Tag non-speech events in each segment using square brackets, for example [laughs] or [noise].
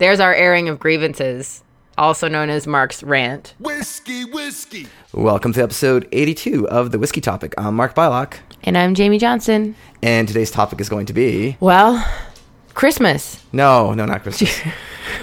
There's our airing of grievances, also known as Mark's rant. Whiskey, whiskey. Welcome to episode 82 of the Whiskey Topic. I'm Mark Bylok, And I'm Jamie Johnson. and today's topic is going to be Well, Christmas, no, no, not Christmas.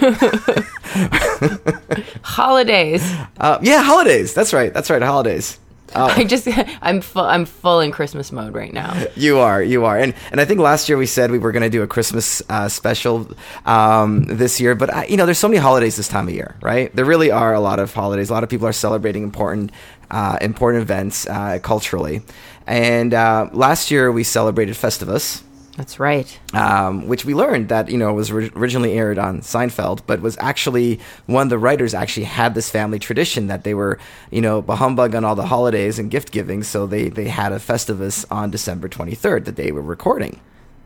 [laughs] [laughs] holidays. uh, yeah, holidays. That's right. That's right. Holidays. I just, [laughs] I'm full, I'm full in Christmas mode right now. [laughs] You are, you are, and and I think last year we said we were going to do a Christmas uh, special um, this year, but I, you know, there's so many holidays this time of year, right? There really are a lot of holidays. A lot of people are celebrating important uh, important events uh, culturally, and uh, last year we celebrated Festivus. That's right. um, which we learned that you know was ri- originally aired on Seinfeld, but was actually one of the writers actually had this family tradition that they were you know humbug on all the holidays and gift giving, so they they had a Festivus on December twenty third that they were recording.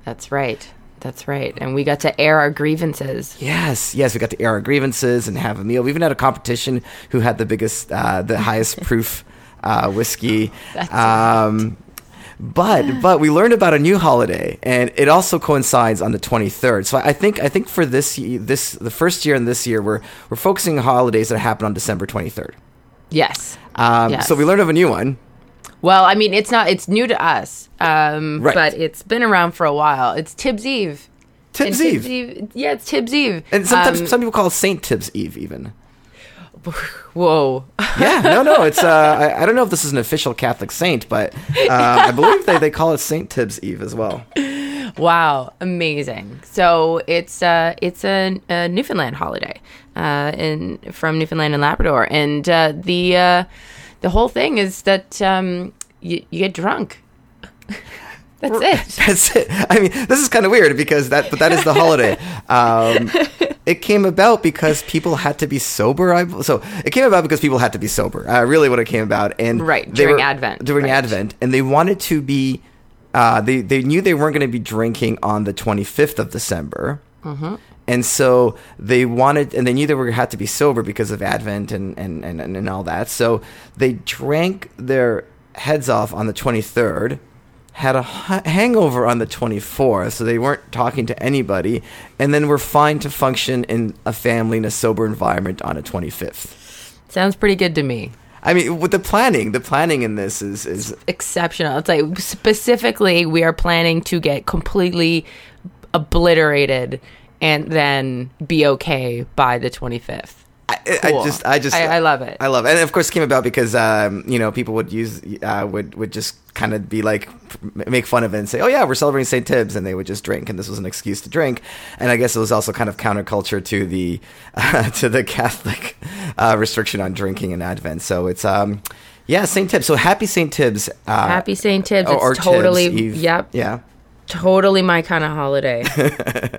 That's right. That's right. And we got to air our grievances. Yes, yes, we got to air our grievances and have a meal. We even had a competition who had the biggest, uh, the highest proof uh, whiskey. [laughs] That's um, but but we learned about a new holiday, and it also coincides on the twenty third. So I think I think for this this the first year and this year we're we're focusing on holidays that happen on December twenty third. Yes. Um, Yes. So we learned of a new one. Well, I mean, it's not, it's new to us, um, Right. but it's been around for a while. It's Tibbs Eve. Tibbs And Eve. Yeah, it's Tibbs Eve. And sometimes Um, some people call it Saint Tibbs Eve even. [laughs] whoa. Yeah, no, no, it's uh, I, I don't know if this is an official Catholic saint, but uh, I believe they, they call it Saint Tibbs Eve as well. Wow, amazing! So it's uh, it's a, a Newfoundland holiday, uh, in from Newfoundland and Labrador, and uh, the uh, the whole thing is that um, you, you get drunk. [laughs] That's it. [laughs] That's it. I mean, this is kind of weird because that, but that is the holiday. Um, it came about because people had to be sober. I, so it came about because people had to be sober. Uh, really, what it came about, and Right, during were- Advent, during right. Advent, and they wanted to be. Uh, they they knew they weren't going to be drinking on the twenty fifth of December. Mm-hmm. And so they wanted, and they knew they were had to be sober because of Advent and and, and, and all that. So they drank their heads off on the 23rd, had a hangover on the 24th, so they weren't talking to anybody, and then were fine to function in a family in a sober environment on a 25th. Sounds pretty good to me. I mean, with the planning, the planning in this is is exceptional. It's like specifically we are planning to get completely obliterated and then be okay by the 25th. I, I just, I just, I- I love it. I love it, and of course, it came about because um, you know people would use, uh, would would just kind of be like, make fun of it and say, "Oh yeah, we're celebrating St. Tibbs," and they would just drink, and this was an excuse to drink. And I guess it was also kind of counterculture to the uh, [laughs] to the Catholic uh, restriction on drinking in Advent. So it's um, yeah, St. Tibbs. So happy St. Tibbs. Uh, Happy St. Tibbs. or- It's or Tibbs totally Eve. yep. Yeah. Totally my kind of holiday. [laughs]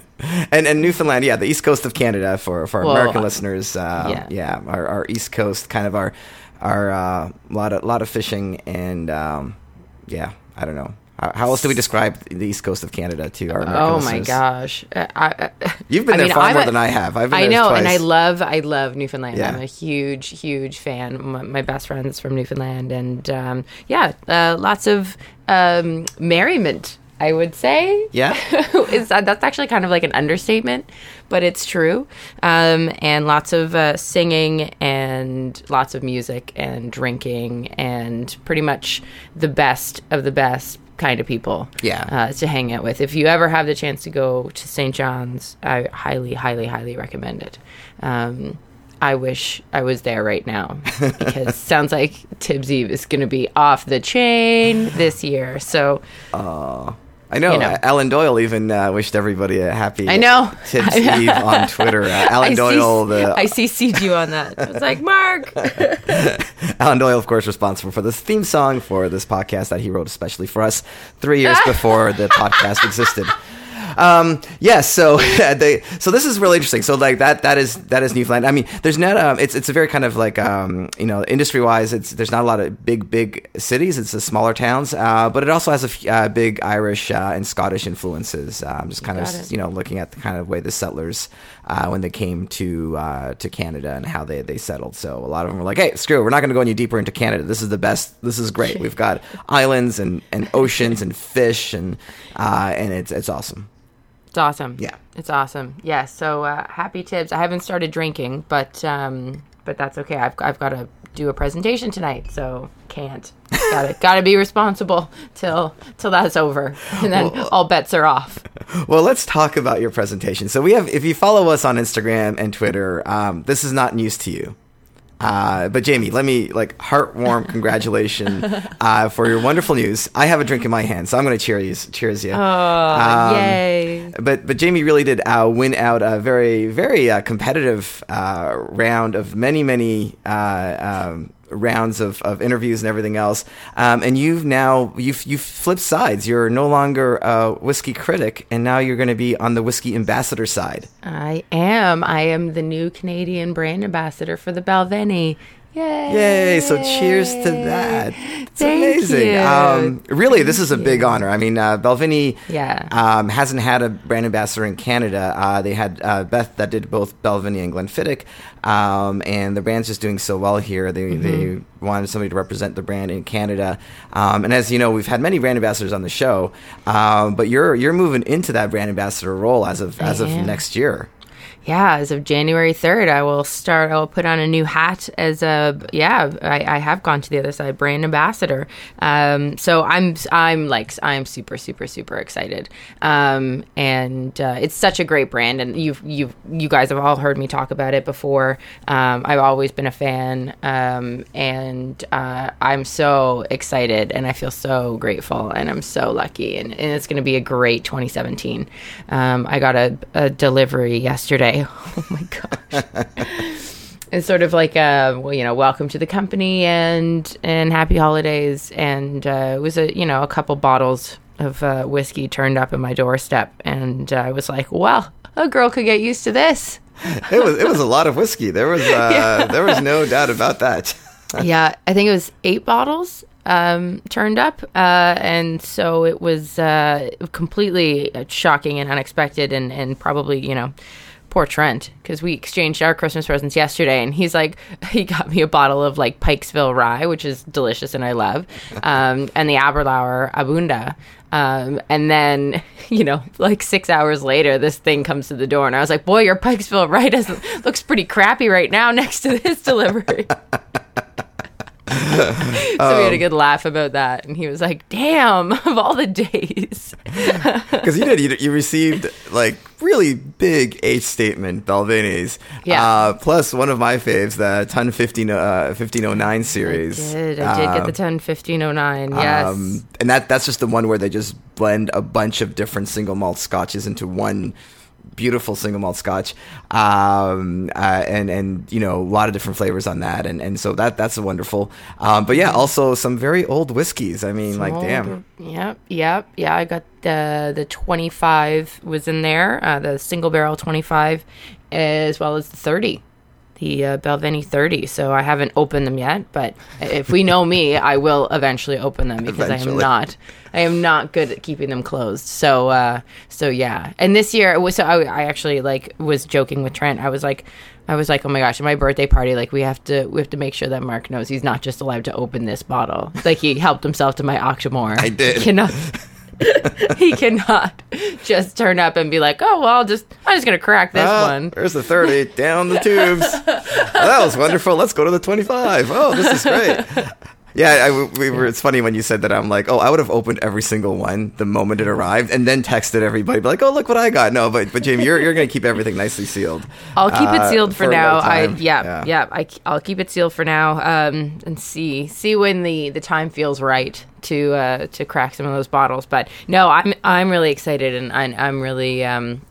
and and Newfoundland, yeah, the east coast of Canada for for our Well, American uh, listeners, uh, yeah. yeah, our, our east coast, kind of our our uh, lot of lot of fishing and um, yeah, I don't know. How, how else do we describe the east coast of Canada to our American oh my gosh. Uh, I, I, You've been I there mean, far I'm more a- than I have. I've been I know, and I love, I love Newfoundland. Yeah. I'm a huge, huge fan. My, my best friend's from Newfoundland, and um, yeah, uh, lots of um, merriment. I would say, Yeah? [laughs] is uh, that's actually kind of like an understatement, but it's true. Um, and lots of uh, singing and lots of music and drinking and pretty much the best of the best kind of people Yeah. uh, to hang out with. If you ever have the chance to go to St. John's, I highly, highly, highly recommend it. Um, I wish I was there right now [laughs] because sounds like Tibbs Eve is going to be off the chain this year. So I know. you know. uh, Alan Doyle even uh, wished everybody a happy I know. Tibbs [laughs] Eve on Twitter. Uh, Alan [laughs] I Doyle, CC the I CC'd you on that. I was like, Mark. [laughs] Alan Doyle, of course, responsible for this theme song for this podcast that he wrote especially for us three years before the podcast existed. Um, yes, so [laughs] they, so this is really interesting. So like that that is that is Newfoundland. I mean, there's not um, it's it's a very kind of like um, you know industry wise, it's there's not a lot of big big cities. It's the smaller towns, uh, but it also has a f- uh, big Irish uh, and Scottish influences. I'm just kind Got of it. you know looking at the kind of way the settlers uh, when they came to uh, to Canada and how they they settled. So a lot of them were like, hey, screw, it, we're not going to go any deeper into Canada. This is the best. This is great. [laughs] We've got islands and and oceans and fish and uh, and it's it's awesome. It's awesome. Yeah. It's awesome. Yeah. So uh, happy Tibbs. I haven't started drinking, but um, but that's okay. I've I've got to do a presentation tonight, so can't. got to got to be responsible till till that's over, and then all bets are off. Well, let's talk about your presentation. So we have, if you follow us on Instagram and Twitter, um, this is not news to you. Uh, but Jamie, let me like heartwarm [laughs] congratulations uh, for your wonderful news. I have a drink in my hand, so I'm going to cheers cheers you. Oh, Um, yay! But but Jamie really did uh, win out a very very uh, competitive uh, round of many many uh, um, rounds of, of interviews and everything else. Um, and you've now you've you've flipped sides. You're no longer a whiskey critic, and now you're going to be on the whiskey ambassador side. I am. I am the new Canadian brand ambassador for the Balvenie. Yay! Yay! So cheers to that. It's Thank amazing. you. Um, really, this is a big honor. I mean, uh, Balvenie Yeah. um, hasn't had a brand ambassador in Canada. Uh, they had uh, Beth that did both Balvenie and Glenfiddich, um, and the brand's just doing so well here. They, Mm-hmm. they wanted somebody to represent the brand in Canada. Um, and as you know, we've had many brand ambassadors on the show, um, but you're you're moving into that brand ambassador role as of I as of next year. Yeah, as of January 3rd, I will start. I will put on a new hat as a yeah. I, I have gone to the other side, brand ambassador. Um, so I'm I'm like I'm super super super excited. Um, and uh, it's such a great brand, and you've you've you guys have all heard me talk about it before. Um, I've always been a fan, um, and uh, I'm so excited, and I feel so grateful, and I'm so lucky, and, and it's going to be a great 2017. Um, I got a, a delivery yesterday. [laughs] Oh my gosh. [laughs] it's sort of like a well, you know welcome to the company and and happy holidays and uh, it was a you know a couple bottles of uh, whiskey turned up at my doorstep and uh, I was like well a girl could get used to this It was it was a lot of whiskey. There was [laughs] uh, there was no doubt about that. yeah I think it was eight bottles um, turned up uh, and so it was uh, completely shocking and unexpected and and probably you know poor Trent because we exchanged our Christmas presents yesterday, and he's like, [laughs] he got me a bottle of like Pikesville rye, which is delicious and I love, [laughs] um, and the Aberlour A'bunadh. Um, and then, [laughs] you know, like six hours later, this thing comes to the door, and I was like, "Boy, your Pikesville rye doesn't looks pretty crappy right now next to this delivery." [laughs] so we had a good laugh about that, and he was like, "Damn, [laughs] of all the days." [laughs] Because you did, you, you received like really big H statement Balvenies. Yeah. Uh, plus one of my faves, the Tun 15, uh, 1509 series. I did. I did get the 10 1509. Yes. Um, and that that's just the one where they just blend a bunch of different single malt scotches into one beautiful single malt scotch um uh, and and you know a lot of different flavors on that and and so that that's wonderful um but yeah also some very old whiskeys i mean like damn Yep, yep, yeah. I got the the twenty five was in there, uh, the single barrel twenty five, as well as the thirty, the uh, Balvenie thirty. So I haven't opened them yet, but if we know me, I will eventually open them because I am not. I am not good at keeping them closed. So, uh, so yeah. And this year was. So I, I actually like was joking with Trent. I was like, I was like, oh my gosh, at my birthday party, like we have to, we have to make sure that Mark knows he's not just allowed to open this bottle. Like he helped himself to my Octomore. I did. He cannot. [laughs] he cannot just turn up and be like, oh well, I'll just, I'm just gonna crack this Ah, one. There's the 30 down the tubes. [laughs] That was wonderful. Let's go to the 25. Oh, this is great. Yeah, I, we were. It's funny when you said that. I'm like, oh, I would have opened every single one the moment it arrived, and then texted everybody, be like, oh, look what I got. No, but but Jamie, you're you're gonna keep everything nicely sealed. I'll keep uh, it sealed for, a now. I time. yeah, yeah. I will keep it sealed for now. Um, and see see when the the time feels right to uh to crack some of those bottles. But no, I'm I'm really excited and I'm, I'm really um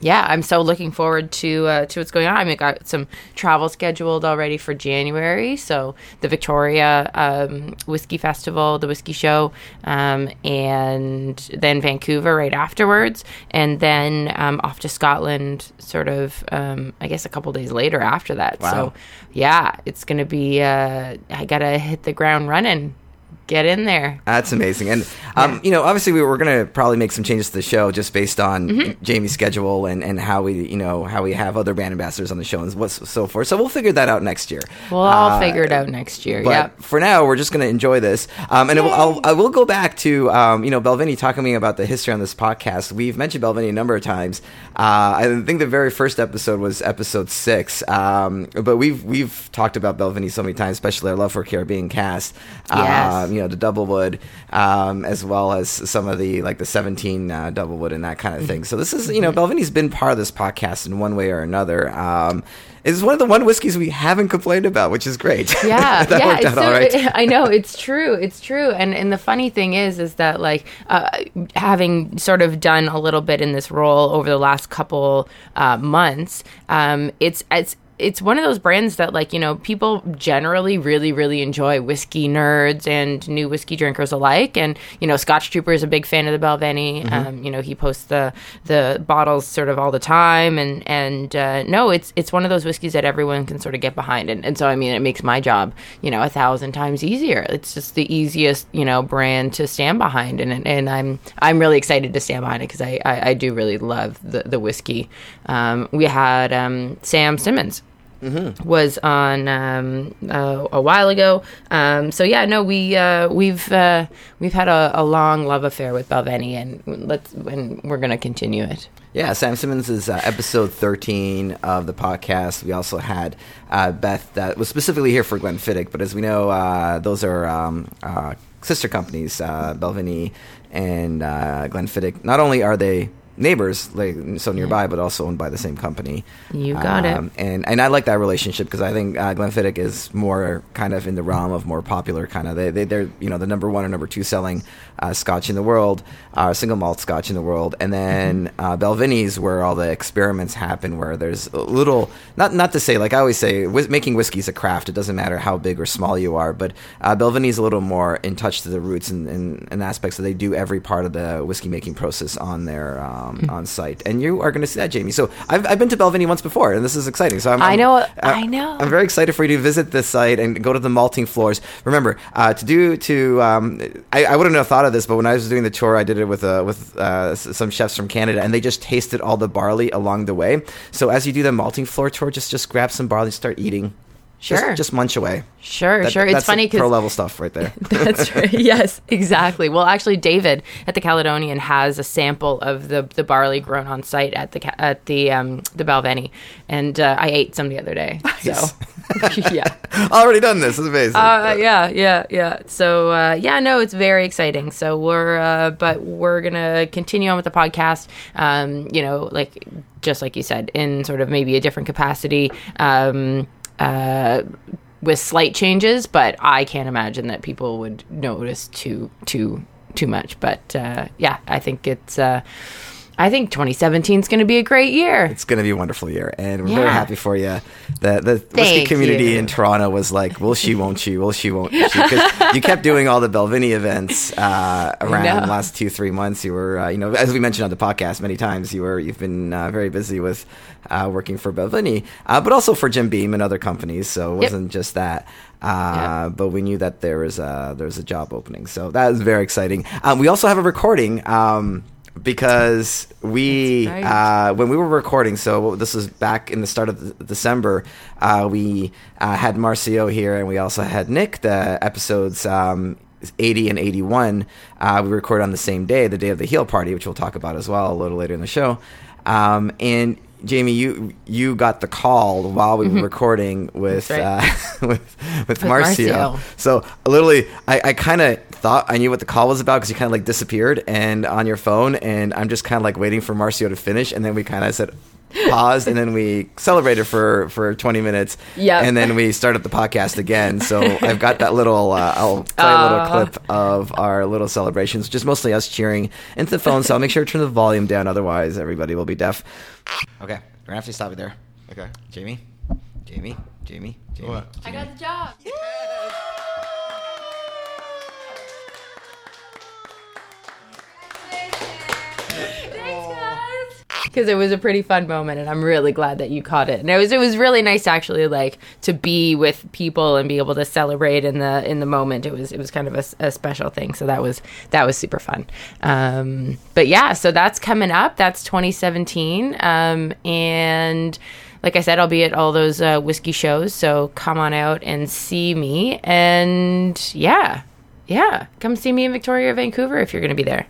yeah, I'm so looking forward to uh, to what's going on. I mean, got some travel scheduled already for January. So the Victoria um, Whiskey Festival, the Whiskey Show, um, and then Vancouver right afterwards, and then um, off to Scotland. Sort of, um, I guess, a couple days later after that. Wow. So yeah, it's gonna be. Uh, I gotta hit the ground running. Get in there. That's amazing. And, um, Yeah. you know, obviously we were going to probably make some changes to the show just based on Mm-hmm. Jamie's schedule and, and how we, you know, how we have other brand ambassadors on the show and what's so forth. So we'll figure that out next year. We'll all Uh, figure it out next year. But Yep. for now, we're just going to enjoy this. Um, and will, I'll, I will go back to, um, you know, Balvenie talking to me about the history on this podcast. We've mentioned Balvenie a number of times. Uh, I think the very first episode was episode six. Um, but we've we've talked about Balvenie so many times, especially our love for Caribbean Cask. Yes. Um, you know, the Doublewood, um, as well as some of the like the 17 uh, Doublewood and that kind of thing. So this is, you know, Balvenie's been part of this podcast in one way or another. Um, it's one of the one whiskeys we haven't complained about, which is great. [laughs] yeah, yeah. it's so, all right. [laughs] I know it's true. It's true. And and the funny thing is, is that like uh, having sort of done a little bit in this role over the last couple uh, months, um, it's it's. It's one of those brands that, like, you know, people generally really, really enjoy whiskey nerds and new whiskey drinkers alike. And, you know, Scotch Trooper is a big fan of the Balvenie. Mm-hmm. Um, you know, he posts the the bottles sort of all the time. And, and uh, no, it's it's one of those whiskeys that everyone can sort of get behind. And, and so, I mean, it makes my job, you know, a thousand times easier. It's just the easiest, you know, brand to stand behind. And, and I'm I'm really excited to stand behind it because I, I, I do really love the, the whiskey. Um, we had um, Sam Simmons was on um, uh, a while ago. Um, so yeah, no, we uh, we've uh, we've had a, a long love affair with Balvenie, and let's and we're gonna continue it. Yeah, Sam Simmons is uh, episode 13 of the podcast. We also had uh, Beth that was specifically here for Glenn Glenfiddich, but as we know, uh, those are um, sister companies, Balvenie and uh, Glenfiddich. Not only are they neighbors, like so nearby, but also owned by the same company. You got it. Um, and and I like that relationship because I think uh, Glenfiddich is more kind of in the realm of more popular kind of they they they're you know the number one or number two selling uh, Scotch in the world, uh, single malt Scotch in the world, and then Mm-hmm. uh, Balvenie's where all the experiments happen, where there's a little not not to say like I always say whis- making whiskey is a craft. It doesn't matter how big or small you are, but uh, Balvenie's a little more in touch to the roots and, and, and aspects that they do every part of the whiskey making process on their um, Mm-hmm. on site, and you are going to see that, Jamie. So I've, I've been to Balvenie once before, and this is exciting. So I'm, I know, uh, I know. I'm very excited for you to visit this site and go to the malting floors. Remember uh, to do to um, I, I wouldn't have thought of this, but when I was doing the tour, I did it with uh, with uh, some chefs from Canada, and they just tasted all the barley along the way. So as you do the malting floor tour, just just grab some barley, start eating. Just- Sure. just, munch away. Sure, That- sure. It's funny pro level stuff right there. [laughs] That's [laughs] right. Yes, exactly. Well, actually, David at the Caledonian has a sample of the, the barley grown on site at the at the um, the Balvenie, and uh, I ate some the other day. Nice. So, [laughs] yeah, Already done this. Is amazing. uh, yeah, yeah, yeah. So, uh, yeah, no, it's very exciting. So we're, uh, but we're gonna continue on with the podcast. Um, you know, like just like you said, in sort of maybe a different capacity. Um, uh, with slight changes, but I can't imagine that people would notice too too too much. But uh, yeah, I think it's. Uh, I think 2017 is going to be a great year. It's going to be a wonderful year, and we're very happy for you. The the whiskey community you. in Toronto was like, "Will she? Won't she? Will she? Won't she?" Because you kept doing all the Balvenie events uh, around know. the last two three months. You were, uh, you know, as we mentioned on the podcast many times, you were you've been uh, very busy with uh, working for Balvenie, uh, but also for Jim Beam and other companies. So it wasn't just that. Uh, But we knew that there was a, there was a job opening, so that was very exciting. Um, we also have a recording. Um, because we right. uh, when we were recording, so this was back in the start of the- December, uh, we uh, had Marcio here, and we also had Nick. The episodes um, 80 and 81 uh, we recorded on the same day, the day of the heel party, which we'll talk about as well a little later in the show. Um, and Jamie, you you got the call while we were recording with Mm-hmm. Uh, [laughs] with with, With Marcio. Marcio. So literally, I, I kind of thought I knew what the call was about because you kind of like disappeared and on your phone, and I'm just kind of like waiting for Marcio to finish, and then we kind of said paused, and then we celebrated for for 20 minutes, yeah and then we started the podcast again. So [laughs] I've got that little uh, I'll play a little clip of our little celebrations, just mostly us cheering into the phone. So I'll make sure to turn the volume down, otherwise everybody will be deaf. Okay, we're gonna have to stop it there. Okay. Jamie, Jamie, Jamie, Jamie. What? I got the job. Because it was a pretty fun moment, and I'm really glad that you caught it. And it was it was really nice actually like to be with people and be able to celebrate in the in the moment. It was it was kind of a, a special thing. So that was that was super fun. Um, but yeah, so that's coming up. That's 2017, um, and like I said, I'll be at all those uh, whiskey shows. So come on out and see me. And yeah, yeah, come see me in Victoria, Vancouver if you're going to be there.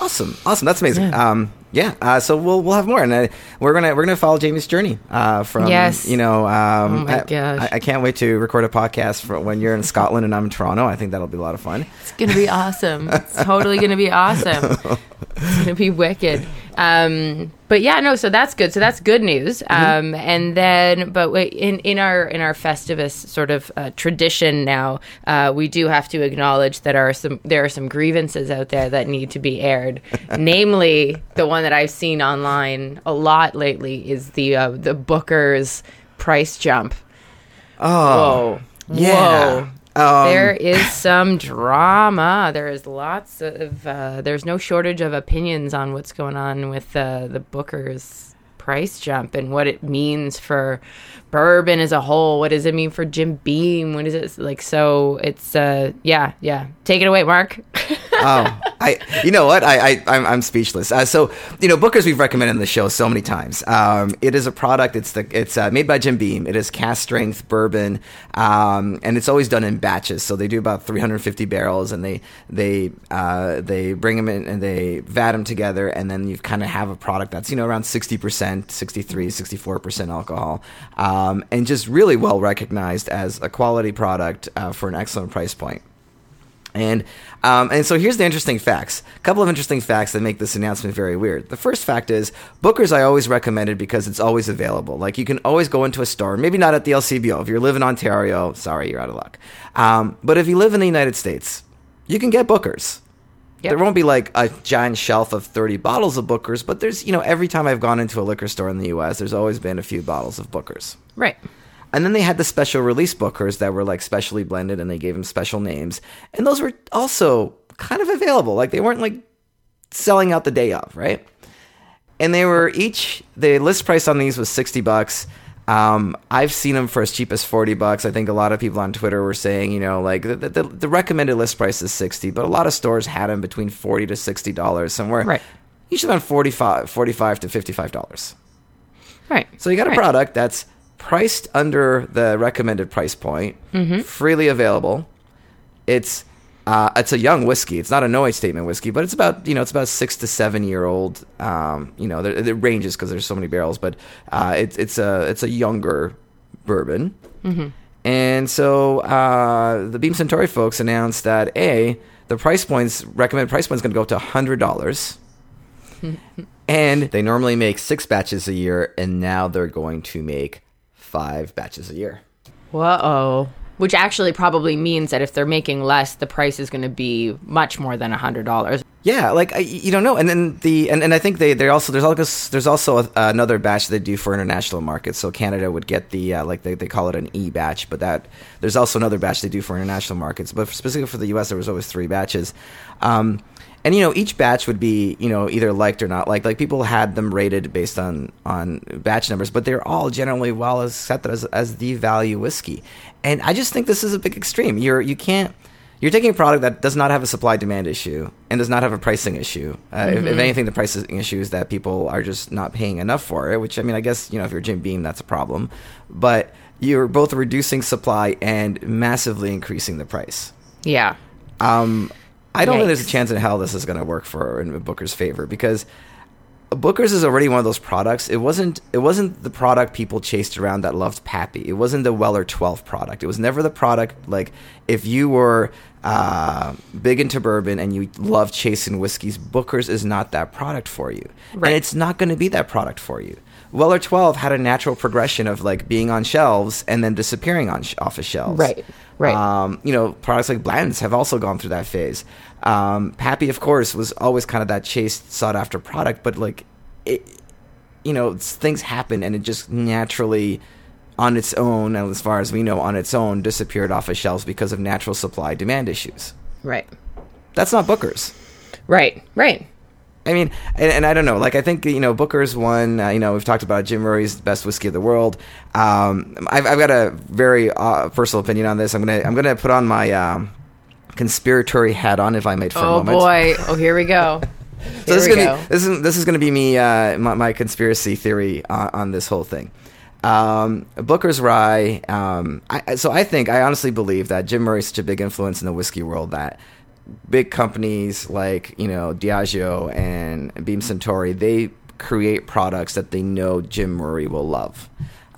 Awesome, awesome. That's amazing. Yeah. Um, yeah. Uh, so we'll we'll have more, and uh, we're gonna we're gonna follow Jamie's journey. Uh, from yes. you know, um, oh my gosh, I, I, can't wait to record a podcast for when you're in Scotland and I'm in Toronto. I think that'll be a lot of fun. It's gonna be awesome. it's totally gonna be awesome. [laughs] It's gonna be wicked. Um, but yeah, no. So that's good. So that's good news. Mm-hmm. Um. And then, but in in our in our Festivus sort of uh, tradition now, uh, we do have to acknowledge that are some there are some grievances out there that need to be aired. [laughs] Namely, the one that I've seen online a lot lately is the uh, the Booker's price jump. Oh, Whoa. yeah. Whoa. Um, there is some drama. There is lots of. Uh, there's no shortage of opinions on what's going on with uh, the Booker's price jump and what it means for bourbon as a whole. What does it mean for Jim Beam? What is it like? So it's uh, yeah, yeah. Take it away, Mark. oh, [laughs] I, you know what? I, I, I'm, I'm speechless. Uh, so, you know, Booker's we've recommended in the show so many times. Um, it is a product. It's the, it's uh, made by Jim Beam. It is cask strength bourbon, um, and it's always done in batches. So they do about 350 barrels, and they, they, uh, they bring them in and they vat them together, and then you kind of have a product that's you know around 60 percent, 63, 64 percent alcohol, um, and just really well recognized as a quality product uh, for an excellent price point. And um, and so here's the interesting facts. A couple of interesting facts that make this announcement very weird. The first fact is Booker's I always recommended because it's always available. Like you can always go into a store, maybe not at the LCBO. If you live in Ontario, sorry, you're out of luck. Um, but if you live in the United States, you can get Booker's. Yep. There won't be like a giant shelf of 30 bottles of Booker's, but there's, you know, every time I've gone into a liquor store in the US, there's always been a few bottles of Booker's. Right. And then they had the special release bookers that were like specially blended and they gave them special names. And those were also kind of available. Like they weren't like selling out the day of, right? And they were each, the list price on these was 60 bucks. Um, I've seen them for as cheap as 40 bucks. I think a lot of people on Twitter were saying, you know, like the, the, the recommended list price is 60, but a lot of stores had them between 40 to $60 somewhere. Right. Usually around 45, 45 to $55. Right. So you got a right. product that's priced under the recommended price point, mm-hmm. freely available. It's uh, it's a young whiskey. It's not a no age statement whiskey, but it's about you know it's about six to seven year old. Um, you know, it ranges because there's so many barrels, but uh, it's it's a it's a younger bourbon. Mm-hmm. And so uh, the Beam Suntory folks announced that a the price points recommended price point is going to go up to hundred dollars. [laughs] and they normally make six batches a year, and now they're going to make five batches a year. Whoa. Which actually probably means that if they're making less, the price is going to be much more than a hundred dollars. Yeah, like I, you don't know, and then the and, and I think they they also there's also there's also a, another batch they do for international markets. So Canada would get the uh, like they, they call it an E batch, but that there's also another batch they do for international markets. But specifically for the U.S., there was always three batches. Um, and you know each batch would be you know either liked or not liked like people had them rated based on on batch numbers but they're all generally well accepted as, as the value whiskey and i just think this is a big extreme you're you can't you're taking a product that does not have a supply demand issue and does not have a pricing issue. Uh, mm-hmm. if, if, mm-hmm. anything, the pricing issue is that people are just not paying enough for it. Which I mean, I guess you know if you're Jim Beam, that's a problem. But you're both reducing supply and massively increasing the price. Yeah. Um, I don't Yikes. think there's a chance in hell this is going to work for in Booker's favor because Booker's is already one of those products. It wasn't it wasn't the product people chased around that loved Pappy. It wasn't the Weller 12 product. It was never the product like if you were uh, big into bourbon and you love chasing whiskeys, Booker's is not that product for you. Right. And it's not going to be that product for you. Weller 12 had a natural progression of like being on shelves and then disappearing on sh- off of shelves. Right. Right. Um, you know, products like Blanton's have also gone through that phase. Um, Pappy, of course, was always kind of that chased, sought after product, but like, it, you know, things happen and it just naturally, on its own, and as far as we know, on its own, disappeared off of shelves because of natural supply demand issues. Right. That's not Booker's. Right. Right. I mean, and, and, I don't know. Like, I think you know Booker's one. Uh, you know, we've talked about Jim Murray's best whiskey of the world. Um, I've, I've, got a very uh, personal opinion on this. I'm gonna I'm gonna put on my um, conspiratory hat on, if I might, for oh, a moment. Oh boy! Oh, here we go. [laughs] so this is, gonna be, this is this is gonna be me uh, my, my, conspiracy theory on, on this whole thing. Um, Booker's Rye. Um, I, so I think I honestly believe that Jim Murray is such a big influence in the whiskey world that big companies like you know Diageo and Beam Suntory they create products that they know Jim Murray will love.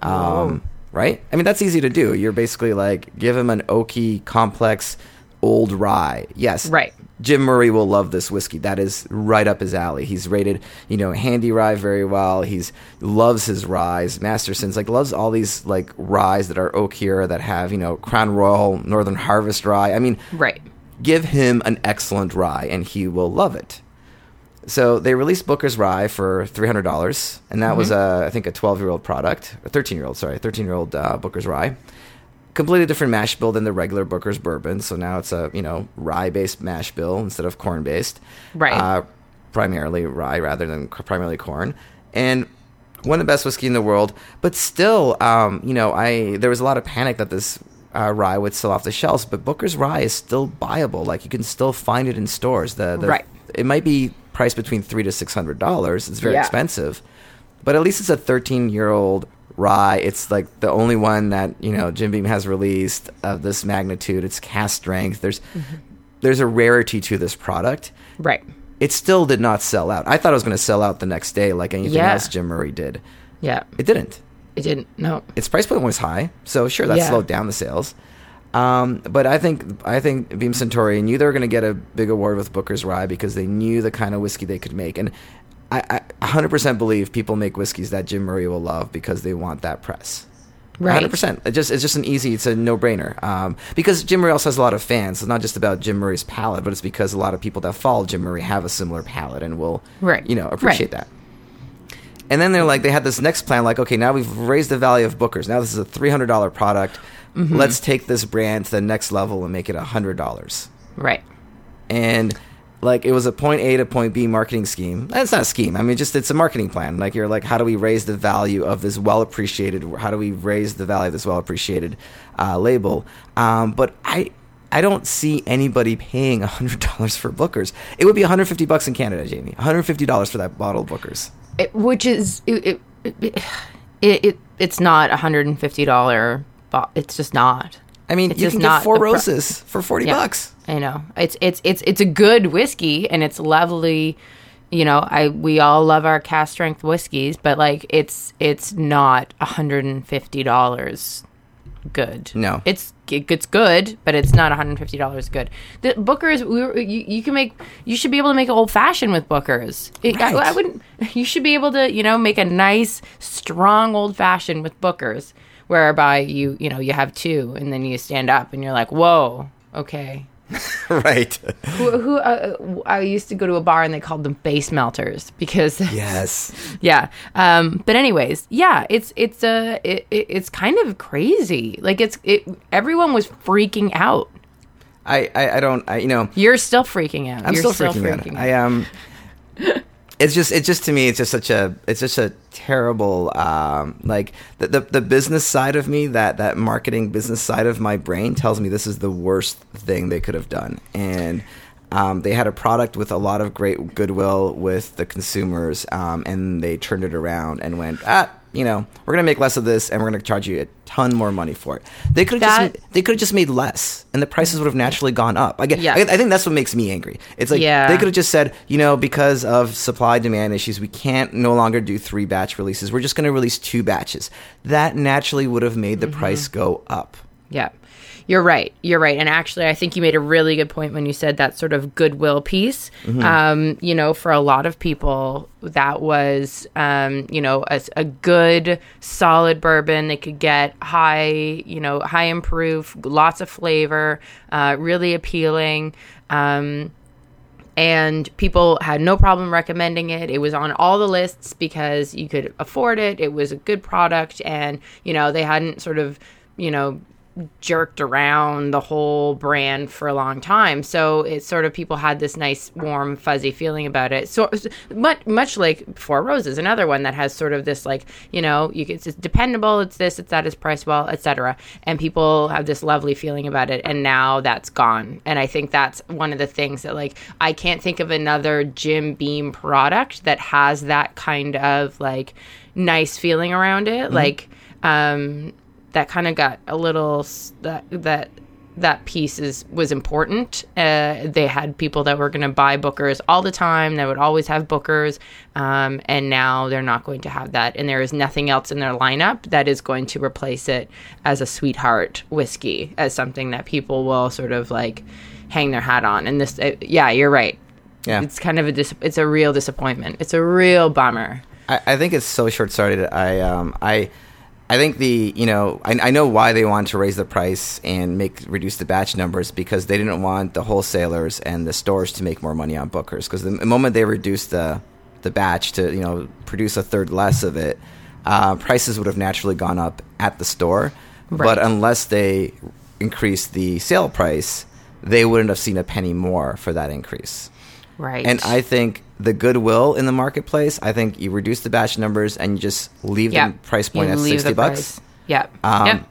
Um, right? I mean that's easy to do. You're basically like give him an oaky, complex, old rye. Yes, right. Jim Murray will love this whiskey. That is right up his alley. He's rated, you know, handy rye very well. He's loves his ryes. Masterson's like loves all these like ryes that are oakier that have, you know, Crown Royal, Northern Harvest rye. I mean, right. Give him an excellent rye and he will love it. So they released Booker's Rye for three hundred dollars, and that mm-hmm. was a, I think a twelve year old product, a thirteen year old, sorry, thirteen year old uh, Booker's Rye completely different mash bill than the regular Booker's bourbon. So now it's a you know rye based mash bill instead of corn based. Right. Uh, primarily rye rather than primarily corn, and one of the best whiskey in the world. But still, um, you know, I there was a lot of panic that this uh, rye would sell off the shelves, but Booker's rye is still buyable. Like you can still find it in stores. The, the right. It might be priced between three to six hundred dollars. It's very yeah. expensive, but at least it's a thirteen year old rye. It's like the only one that you know Jim Beam has released of this magnitude. It's cask strength. There's mm-hmm. there's a rarity to this product. Right. It still did not sell out. I thought it was going to sell out the next day, like anything yeah. else Jim Murray did. Yeah. It didn't. It didn't. No. Its price point was high, so sure that yeah. slowed down the sales. Um, but I think I think Beam Suntory knew they were going to get a big award with Booker's Rye because they knew the kind of whiskey they could make, and I, I 100% believe people make whiskeys that Jim Murray will love because they want that press. Right. 100%. It just, it's just an easy, it's a no brainer. Um, because Jim Murray also has a lot of fans. It's not just about Jim Murray's palate, but it's because a lot of people that follow Jim Murray have a similar palate and will, right. you know, appreciate right. that. And then they're like, they had this next plan, like, okay, now we've raised the value of Booker's. Now this is a $300 product. Mm-hmm. Let's take this brand to the next level and make it $100. Right. And like it was a point A to point B marketing scheme. It's not a scheme. I mean, just it's a marketing plan. Like you're like, how do we raise the value of this well appreciated? How do we raise the value of this well appreciated uh, label? Um, but I. I don't see anybody paying hundred dollars for Booker's. It would be 150 bucks in Canada, Jamie. 150 dollars for that bottle of Booker's. It, which is it, it, it, it, it's not a 150 dollar. It's just not. I mean, it's you can get four roses for forty yeah, bucks. I know it's it's it's it's a good whiskey and it's lovely. You know, I we all love our cask strength whiskeys, but like it's it's not hundred and fifty dollars good. No, it's it's good, but it's not one hundred fifty dollars good. The Booker's, we were, you, you, can make, you should be able to make an old fashioned with Booker's. It, right. I, I wouldn't. [laughs] You should be able to, you know, make a nice, strong old fashioned with Booker's whereby you you know you have two and then you stand up and you're like whoa okay [laughs] right. Who, who uh, i used to go to a bar and they called them base melters because [laughs] yes. Yeah. Um but anyways yeah it's it's uh it, it, it's kind of crazy. Like it's it everyone was freaking out. I i, I don't i you know. You're still freaking out. I'm you're still, freaking, freaking out. out i um [laughs] it's just it's just to me it's just such a it's just a terrible um, like the, the, the business side of me that that marketing business side of my brain tells me this is the worst thing they could have done. And um, they had a product with a lot of great goodwill with the consumers um, and they turned it around and went ah you know, we're gonna make less of this, and we're gonna charge you a ton more money for it. They could have just they could have just made less, and the prices would have naturally gone up. I, yeah. I, I think that's what makes me angry. It's like yeah. they could have just said, you know, because of supply demand issues, we can't no longer do three batch releases. We're just gonna release two batches. That naturally would have made the mm-hmm. price go up. Yeah. You're right. You're right. And actually, I think you made a really good point when you said that sort of goodwill piece. Mm-hmm. Um, you know, for a lot of people, that was, um, you know, a, a, good, solid bourbon. They could get high, you know, high in proof, lots of flavor, uh, really appealing. Um, and people had no problem recommending it. It was on all the lists because you could afford it. It was a good product, and you know they hadn't sort of, you know, jerked around the whole brand for a long time. So it sort of people had this nice, warm, fuzzy feeling about it. So much, much like Four Roses, another one that has sort of this like, you know, you it's, it's dependable, it's this, it's that, it's priced well, etc. And people have this lovely feeling about it. And now that's gone. And I think that's one of the things that like I can't think of another Jim Beam product that has that kind of like nice feeling around it. Like um that kind of got a little that that that piece is was important. Uh, they had people that were going to buy bookers all the time. They would always have bookers, um, and now they're not going to have that. And there is nothing else in their lineup that is going to replace it as a sweetheart whiskey, as something that people will sort of like hang their hat on. And this, uh, yeah, you're right. Yeah. It's kind of a dis- it's a real disappointment. It's a real bummer. I, I think it's so short sighted. I um I I think the you know I, I know why they wanted to raise the price and make reduce the batch numbers because they didn't want the wholesalers and the stores to make more money on bookers because the, moment they reduced the the batch to you know produce a third less of it, uh, prices would have naturally gone up at the store. But unless they increased the sale price, they wouldn't have seen a penny more for that increase. Right. And I think the goodwill in the marketplace, I think you reduce the batch numbers and you just leave Yep. the price point at leave 60 the bucks. Yep. Um, yep.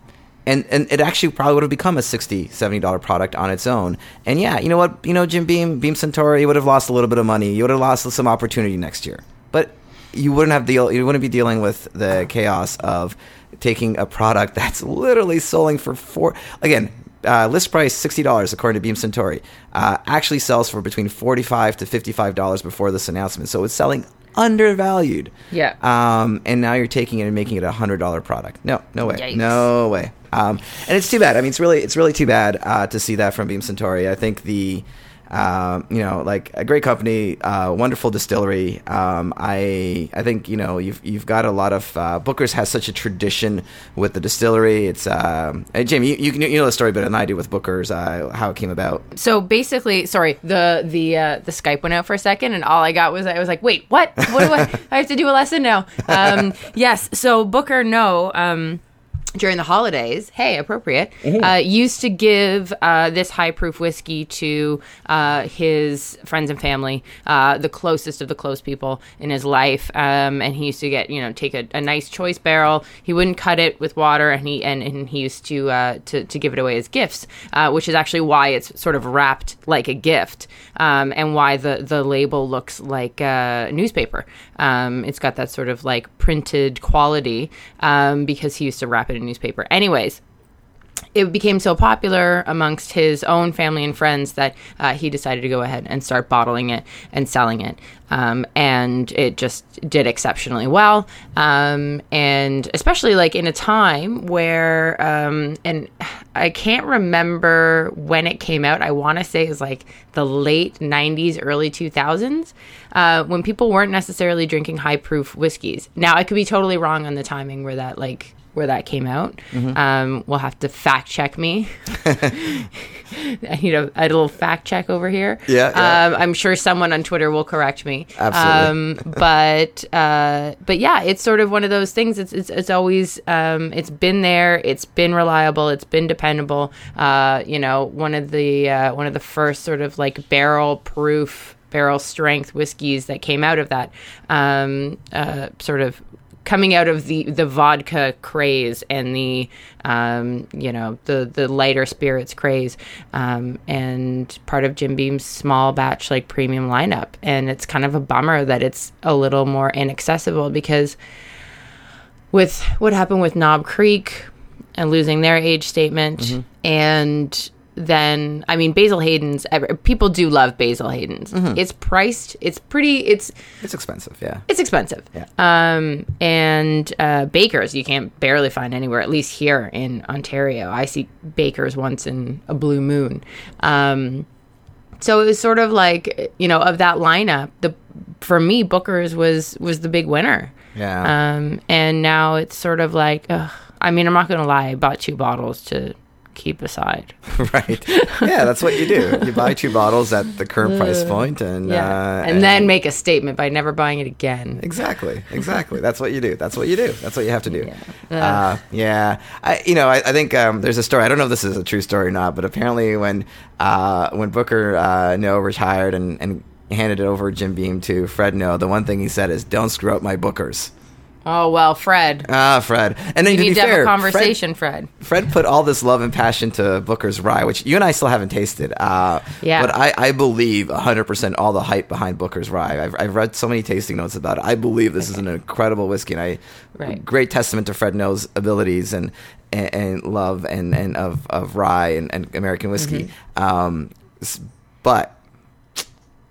And, and it actually probably would have become a 60 $70 product on its own. And yeah, you know what? You know, Jim Beam, Beam Suntory, you would have lost a little bit of money. You would have lost some opportunity next year. But you wouldn't have deal. You wouldn't be dealing with the chaos of taking a product [laughs] that's literally selling for four. Again, uh, list price sixty dollars according to Beam Suntory. Uh, actually sells for between forty five to fifty five dollars before this announcement. So it's selling undervalued. Yeah. Um, and now you're taking it and making it a hundred dollar product. No, no way. Yikes. No way. Um, and it's too bad. I mean, it's really, it's really too bad uh, to see that from Beam Suntory. I think the, um, you know, like a great company, uh, wonderful distillery. Um, I, I think you know, you've you've got a lot of uh, Booker's has such a tradition with the distillery. It's, um, hey, Jamie, you, you you know the story better than I do with Booker's, uh, how it came about. So basically, sorry, the the uh, the Skype went out for a second, and all I got was I was like, "Wait, what? What do I? [laughs] I have to do a lesson now." Um, yes. So Booker, no. During the holidays, hey, appropriate, uh, used to give uh, this high proof whiskey to uh, his friends and family, uh, the closest of the close people in his life. Um, and he used to get, you know, take a, a nice choice barrel. He wouldn't cut it with water, and he and, and he used to, uh, to to give it away as gifts, uh, which is actually why it's sort of wrapped like a gift, um, and why the the label looks like a newspaper. Um, it's got that sort of like printed quality um, because he used to wrap it in newspaper. Anyways, it became so popular amongst his own family and friends that uh, he decided to go ahead and start bottling it and selling it. Um, and it just did exceptionally well. Um, and especially like in a time where, um, and I can't remember when it came out. I want to say it was like the late 90s, early 2000s, uh, when people weren't necessarily drinking high proof whiskeys. Now, I could be totally wrong on the timing where that like where that came out. Mm-hmm. Um, we'll have to fact check me. [laughs] [laughs] I need a, a little fact check over here. Yeah, yeah. Um, I'm sure someone on Twitter will correct me. Absolutely. Um, but uh, but yeah, it's sort of one of those things. It's it's, it's always um, it's been there. It's been reliable. It's been dependable. Uh, you know, one of the uh, one of the first sort of like barrel proof barrel strength whiskeys that came out of that um, uh, sort of coming out of the the vodka craze and the um, you know the the lighter spirits craze um, and part of Jim Beam's small batch like premium lineup. And it's kind of a bummer that it's a little more inaccessible because with what happened with Knob Creek and losing their age statement and then I mean Basil Hayden's ever, people do love Basil Hayden's. It's priced it's pretty it's It's expensive, yeah. it's expensive. Yeah. Um, and uh, bakers you can't barely find anywhere, at least here in Ontario. I see bakers once in a blue moon. Um, so it was sort of like you know of that lineup. The for me Booker's was was the big winner. Yeah. Um, and now it's sort of like, ugh, I mean, I'm not gonna lie. I bought two bottles to keep aside. [laughs] right. Yeah, that's what you do. You buy two bottles at the current price point, and Yeah, uh, and, then make a statement by never buying it again. Exactly, exactly. That's what you do. That's what you do. That's what you have to do. Yeah. Uh, yeah. I, you know, I, I think um, there's a story. I don't know if this is a true story or not, but apparently when uh, when Booker uh, No retired and, and handed it over Jim Beam to Fred Noe, the one thing he said is, "Don't screw up my Bookers." Oh well, Fred, Ah, Fred. And then you to need be to have fair, a conversation, Fred. Fred, Fred put all this love and passion to Booker's Rye, which you and I still haven't tasted. Uh, Yeah. But I, I believe 100% all the hype behind Booker's Rye. I've, I've read so many tasting notes about it. I believe this is an incredible whiskey, and I Right. great testament to Fred Noe's abilities and and, and love and, and of, of rye and, and American whiskey. Mm-hmm. Um, but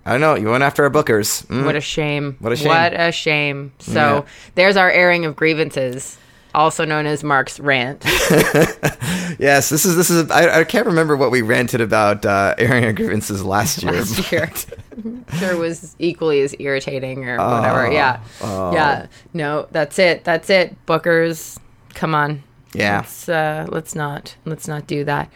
I don't know. You went after our Bookers. Mm. What a shame. What a shame. What a shame. So Yeah. there's our airing of grievances, also known as Mark's rant. [laughs] yes, this is this is. I, I can't remember what we ranted about uh, airing our grievances last year. last year. [laughs] sure was equally as irritating or whatever. Yeah. oh. Yeah. No, that's it. That's it. Bookers, come on. Yeah. Let's uh let's not let's not do that.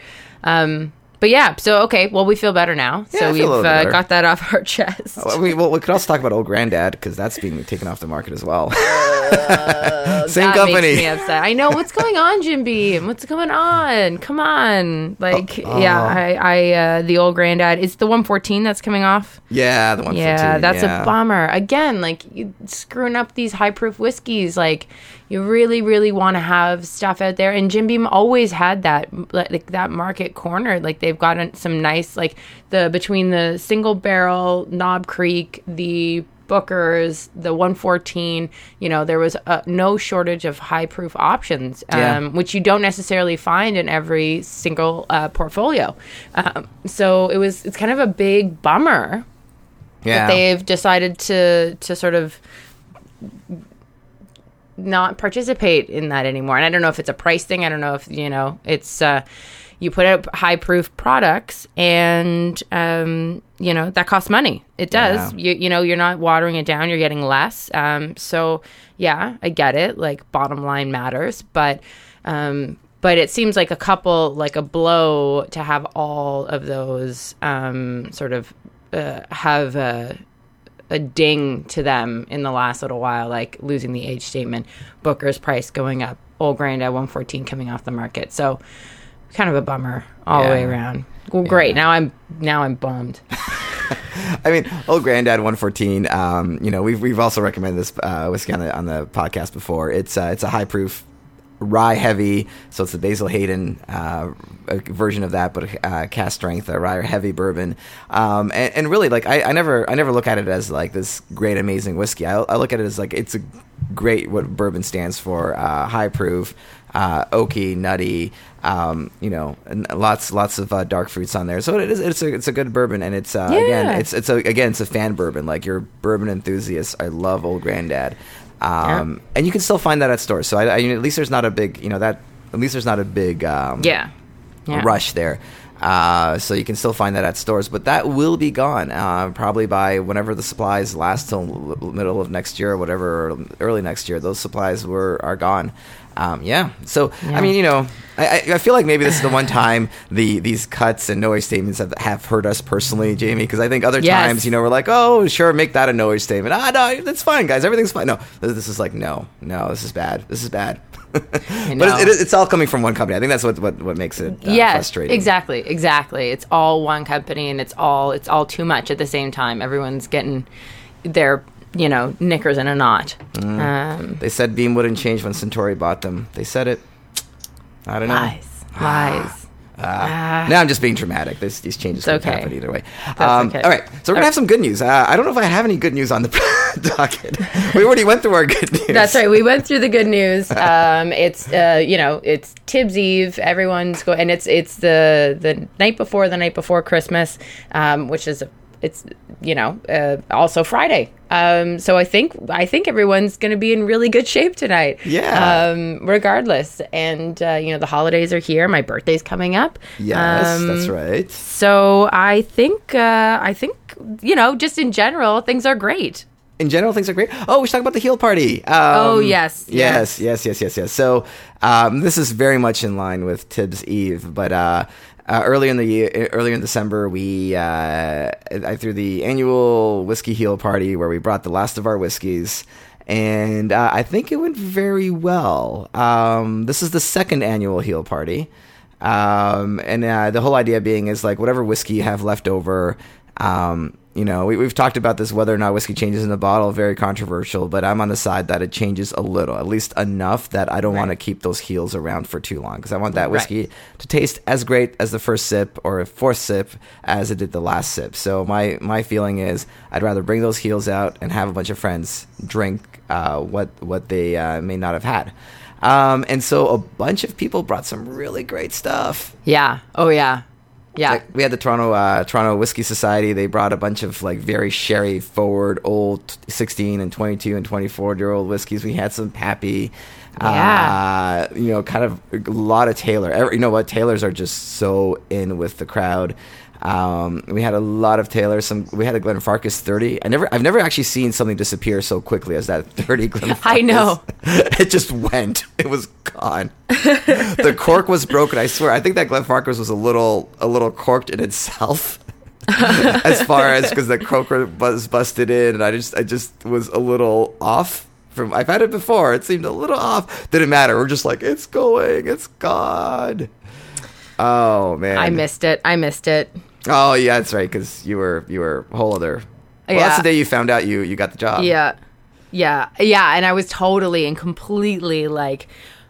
Um but yeah, so okay, well we feel better now. Yeah, I so feel a we've little bit uh, better. got that off our [laughs] chest. Well, we, well, we could also talk about Old Granddad because that's being taken off the market as well. [laughs] [laughs] Same that company. Makes me upset. I know what's going on, Jim Beam. What's going on? Come on, like Oh, yeah, oh. I, I uh, the old granddad. It's the 114 that's coming off. Yeah, the one. Yeah, that's a bummer. Again, like you screwing up these high proof whiskeys. Like you really, really want to have stuff out there. And Jim Beam always had that, like that market corner. Like they've gotten some nice, like the between the single barrel Knob Creek, the Bookers, the 114. You know, there was uh, no shortage of high proof options, um, Yeah. which you don't necessarily find in every single uh, portfolio. Um, so it was, it's kind of a big bummer Yeah. that they've decided to to sort of not participate in that anymore. And I don't know if it's a price thing. I don't know if you know it's uh, you put out high proof products and um, you know that costs money. It does. Yeah. You you know you're not watering it down. You're getting less. Um, so yeah, I get it. Like bottom line matters, but. Um, but it seems like a couple, like a blow to have all of those um, sort of uh, have a, a ding to them in the last little while, like losing the age statement, Booker's price going up, Old Grandad 114 coming off the market. So kind of a bummer all the way around. Well, great. Now I'm now I'm bummed. [laughs] I mean, old granddad 114. Um, you know, we've we've also recommended this uh, whiskey on the on the podcast before. It's uh, it's a high proof rye heavy, so it's the Basil Hayden uh, version of that, but uh, cask strength, a rye heavy bourbon. Um, and, and really, like I, I never I never look at it as like this great amazing whiskey. I, I look at it as like it's a great what bourbon stands for: uh, high proof, uh, oaky, nutty. Um, you know, and lots lots of uh, dark fruits on there. So it is it's a it's a good bourbon, and it's uh, again it's it's a again it's a fan bourbon. Like you're a bourbon enthusiast. I love Old Granddad, um, and you can still find that at stores. So I, I, at least there's not a big you know that at least there's not a big um, Yeah. Yeah. rush there. Uh, so you can still find that at stores, but that will be gone uh, probably by whenever the supplies last till middle of next year or whatever, or early next year. Those supplies were are gone. Um, yeah. So Yeah. I mean, you know, I, I- I feel like maybe this is the one time the these cuts and noise statements have, have hurt us personally, Jamie. Because I think other Yes. times, you know, we're like, oh, sure, make that a noise statement. Ah, no, that's fine, guys. Everything's fine. No, this, this is like, no, no, this is bad. This is bad. But know. it, it, it's all coming from one company. I think that's what what, what makes it uh, yeah, frustrating. exactly, exactly. It's all one company, and it's all it's all too much at the same time. Everyone's getting their you know knickers in a knot. Mm. Um, They said Beam wouldn't change when Suntory bought them. They said it. I don't know. lies, lies. Ah. Now I'm just being dramatic. This, these changes could okay. happen either way. Um, okay. All right, so we're gonna All have some good news. Uh, I don't know if I have any good news on the [laughs] docket. we already went through our good news. That's right. We went through the good news. [laughs] Um, it's uh, you know it's Tibbs Eve. Everyone's going, and it's it's the the night before the night before Christmas, um, which is it's you know uh, also Friday. Um, so I think I think everyone's going to be in really good shape tonight. Yeah. Um, regardless, and uh, you know the holidays are here. My birthday's coming up. Yes, Um, that's right. So I think uh, I think you know just in general things are great. in general, things are great. Oh, we should talk about the heel party. Um, Oh, yes, yes, yes, yes, yes, yes. So um, this is very much in line with Tibbs Eve, but uh, uh, earlier in the year, earlier in December, we uh, I threw the annual whiskey heel party where we brought the last of our whiskeys. And uh, I think it went very well. Um, this is the second annual heel party. Um, and uh, the whole idea being is like whatever whiskey you have left over. Um, you know, we, we've talked about this whether or not whiskey changes in the bottle, very controversial. But I'm on the side that it changes a little, at least enough that I don't want to keep those heels around for too long because I want that Right. whiskey to taste as great as the first sip or fourth sip as it did the last sip. So my my feeling is I'd rather bring those heels out and have a bunch of friends drink uh, what what they uh, may not have had. Um, and so a bunch of people brought some really great stuff. Yeah. Oh yeah. Yeah. Like, we had the Toronto uh, Toronto Whiskey Society. They brought a bunch of like very sherry forward old 16 and 22 and 24 year old whiskeys. We had some Pappy. Yeah. Uh, you know, kind of a lot of Taylor. Every, you know what? Taylors are just so in with the crowd. Um, we had a lot of Taylor. Some we had a Glenfarclas 30. I never, I've never actually seen something disappear so quickly as that 30 [laughs] Glenfarclas. I know. [laughs] it just went. It was gone. [laughs] the cork was broken. I swear. I think that Glenfarclas was a little, a little corked in itself. as far as because the croaker was busted in, and I just, I just was a little off. From I've had it before. It seemed a little off. Didn't matter. We're just like it's going. It's gone. Oh man. I missed it. I missed it. Oh yeah, that's right. Because you were you were a whole other. Well, that's the day you found out you you got the job. Yeah. Yeah. Yeah. And I was totally and completely like,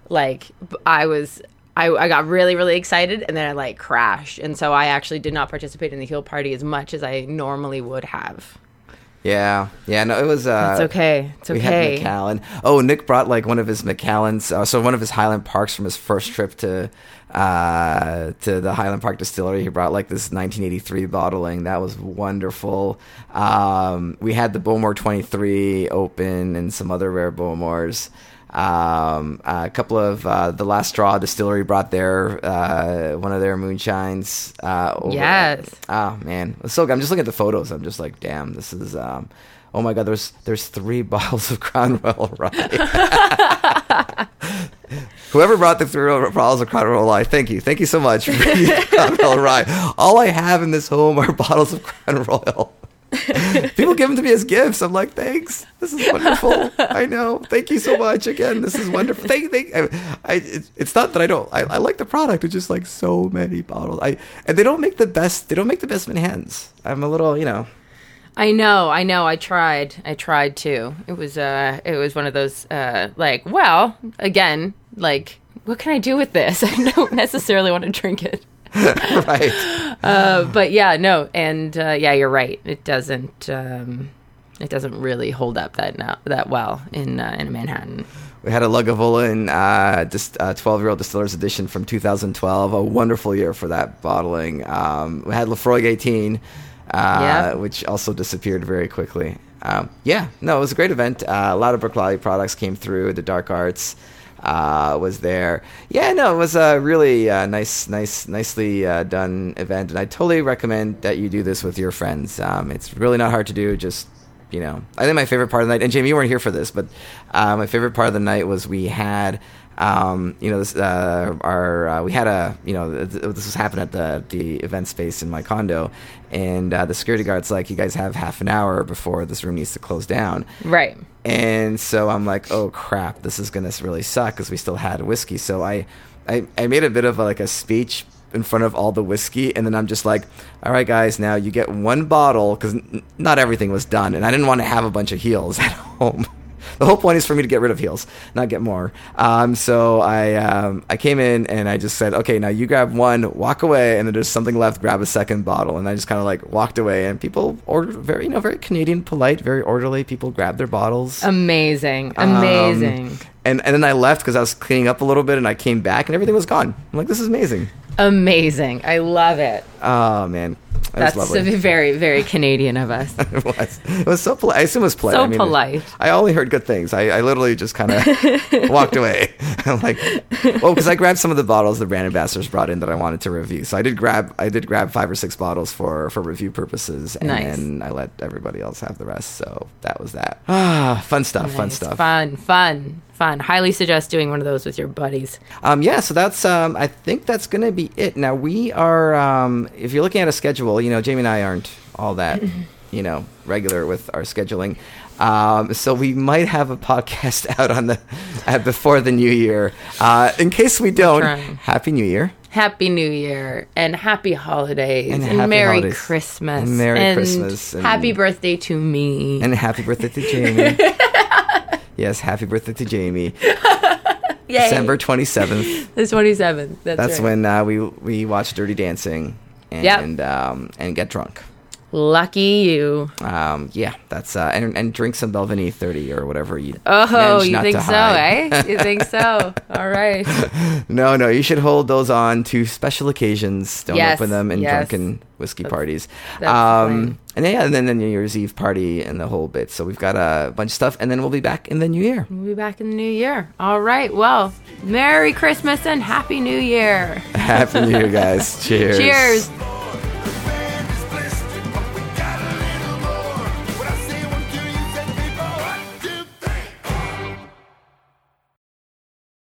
like, I was. I, I got really, really excited and then I like crashed. And so I actually did not participate in the heel party as much as I normally would have. Yeah. Yeah. No, it was. Uh, It's okay. It's We okay. had Macallan. Oh, Nick brought like one of his Macallans, uh, so one of his Highland Parks from his first trip to uh, to the Highland Park Distillery. He brought like this 1983 bottling. That was wonderful. Um, we had the Bowmore 23 open and some other rare Bowmores. Um, a couple of uh, the Last Straw Distillery brought their uh, one of their moonshines. Uh, over. Yes. Oh man, so good. I'm just looking at the photos. I'm just like, damn, this is. Um, oh my god, there's there's three [laughs] bottles of Crown Royal Rye. [laughs] Whoever brought the three bottles of Crown Royal Rye, thank you, thank you so much for Crown Royal Rye. All I have in this home are [laughs] bottles of Crown Royal. [laughs] People give them to me as gifts. I'm like, thanks. This is wonderful. I know. Thank you so much. Again, this is wonderful. Thank, thank. I, I it, it's not that I don't. I, I like the product. It's just like so many bottles. I and they don't make the best. They don't make the best Manhattans. I'm a little, you know. I know, I know. I tried. I tried too. It was uh it was one of those uh like, well, again, like what can I do with this? [laughs] I don't necessarily want to drink it. [laughs] right. [laughs] Uh but yeah, no. And uh yeah, you're right. It doesn't um it doesn't really hold up that no, that well in uh, in Manhattan. We had a Lagavulin, uh, just uh, 12 year old distillers edition from 2012. A wonderful year for that bottling. Um, we had Laphroaig 18, uh, Yeah. which also disappeared very quickly. Um, yeah, no, it was a great event. Uh, a lot of Berkeley products came through. The Dark Arts uh, was there. Yeah, no, it was a really uh, nice, nice, nicely uh, done event, and I totally recommend that you do this with your friends. Um, it's really not hard to do. Just you know, I think my favorite part of the night, and Jamie, you weren't here for this, but uh, my favorite part of the night was we had, um, you know, this, uh, our uh, we had a, you know, th- this was happening at the the event space in my condo, and uh, the security guard's like, "You guys have half an hour before this room needs to close down." Right. And so I'm like, oh crap, this is gonna really suck because we still had whiskey. So I, I, I made a bit of a, like a speech in front of all the whiskey, and then I'm just like, all right, guys, now you get one bottle because n- not everything was done, and I didn't want to have a bunch of heels [laughs] at home. The whole point is for me to get rid of heels, not get more. Um, so I um, I came in and I just said, okay, now you grab one, walk away, and then there's something left, grab a second bottle, and I just kind of like walked away, and people ordered very you know very Canadian, polite, very orderly. People grabbed their bottles. Amazing. Um, Amazing. and and then I left because I was cleaning up a little bit, and I came back, and everything was gone. I'm like, this is amazing. Amazing. I love it. Oh man. Was That's lovely. [laughs] very, very Canadian of us. [laughs] it was. It was so polite. I assume it was polite. So I mean, polite. I only heard good things. I, I literally just kind of [laughs] walked away. I'm like, well, because I grabbed some of the bottles the brand ambassadors brought in that I wanted to review. So I did grab, I did grab five or six bottles for for review purposes, and Nice. then I let everybody else have the rest. So that was that. Ah, [sighs] fun stuff. Fun stuff. Fun, fun, fun. Highly suggest doing one of those with your buddies. Um, yeah, so that's um, I think that's gonna be it. Now we are, um, if you're looking at a schedule, you know, Jamie and I aren't all that, [laughs] you know, regular with our scheduling. Um, so we might have a podcast [laughs] out on the uh, before the new year. Uh, in case we don't. Happy New Year. Happy New Year and happy holidays And and, happy Merry holidays. Christmas. And Merry and Christmas and- happy birthday to me. And happy birthday to Jamie. [laughs] yes, happy birthday to Jamie. [laughs] Yay. December 27th. the 27th. That's, That's right. when uh, we we watch Dirty Dancing and Yep. um, and get drunk. Lucky you. Um, yeah, that's uh, and and drink some Balvenie thirty or whatever you. Oh, you think so, hide. eh? [laughs] You think so? All right. [laughs] No, no, you should hold those on to special occasions. Don't Yes, open them in yes. drunken whiskey parties. that's um, and yeah, and then the New Year's Eve party and the whole bit. So we've got a bunch of stuff, and then we'll be back in the new year. We'll be back in the new year. All right. Well, Merry Christmas and Happy New Year. [laughs] Happy New Year, guys! Cheers. Cheers.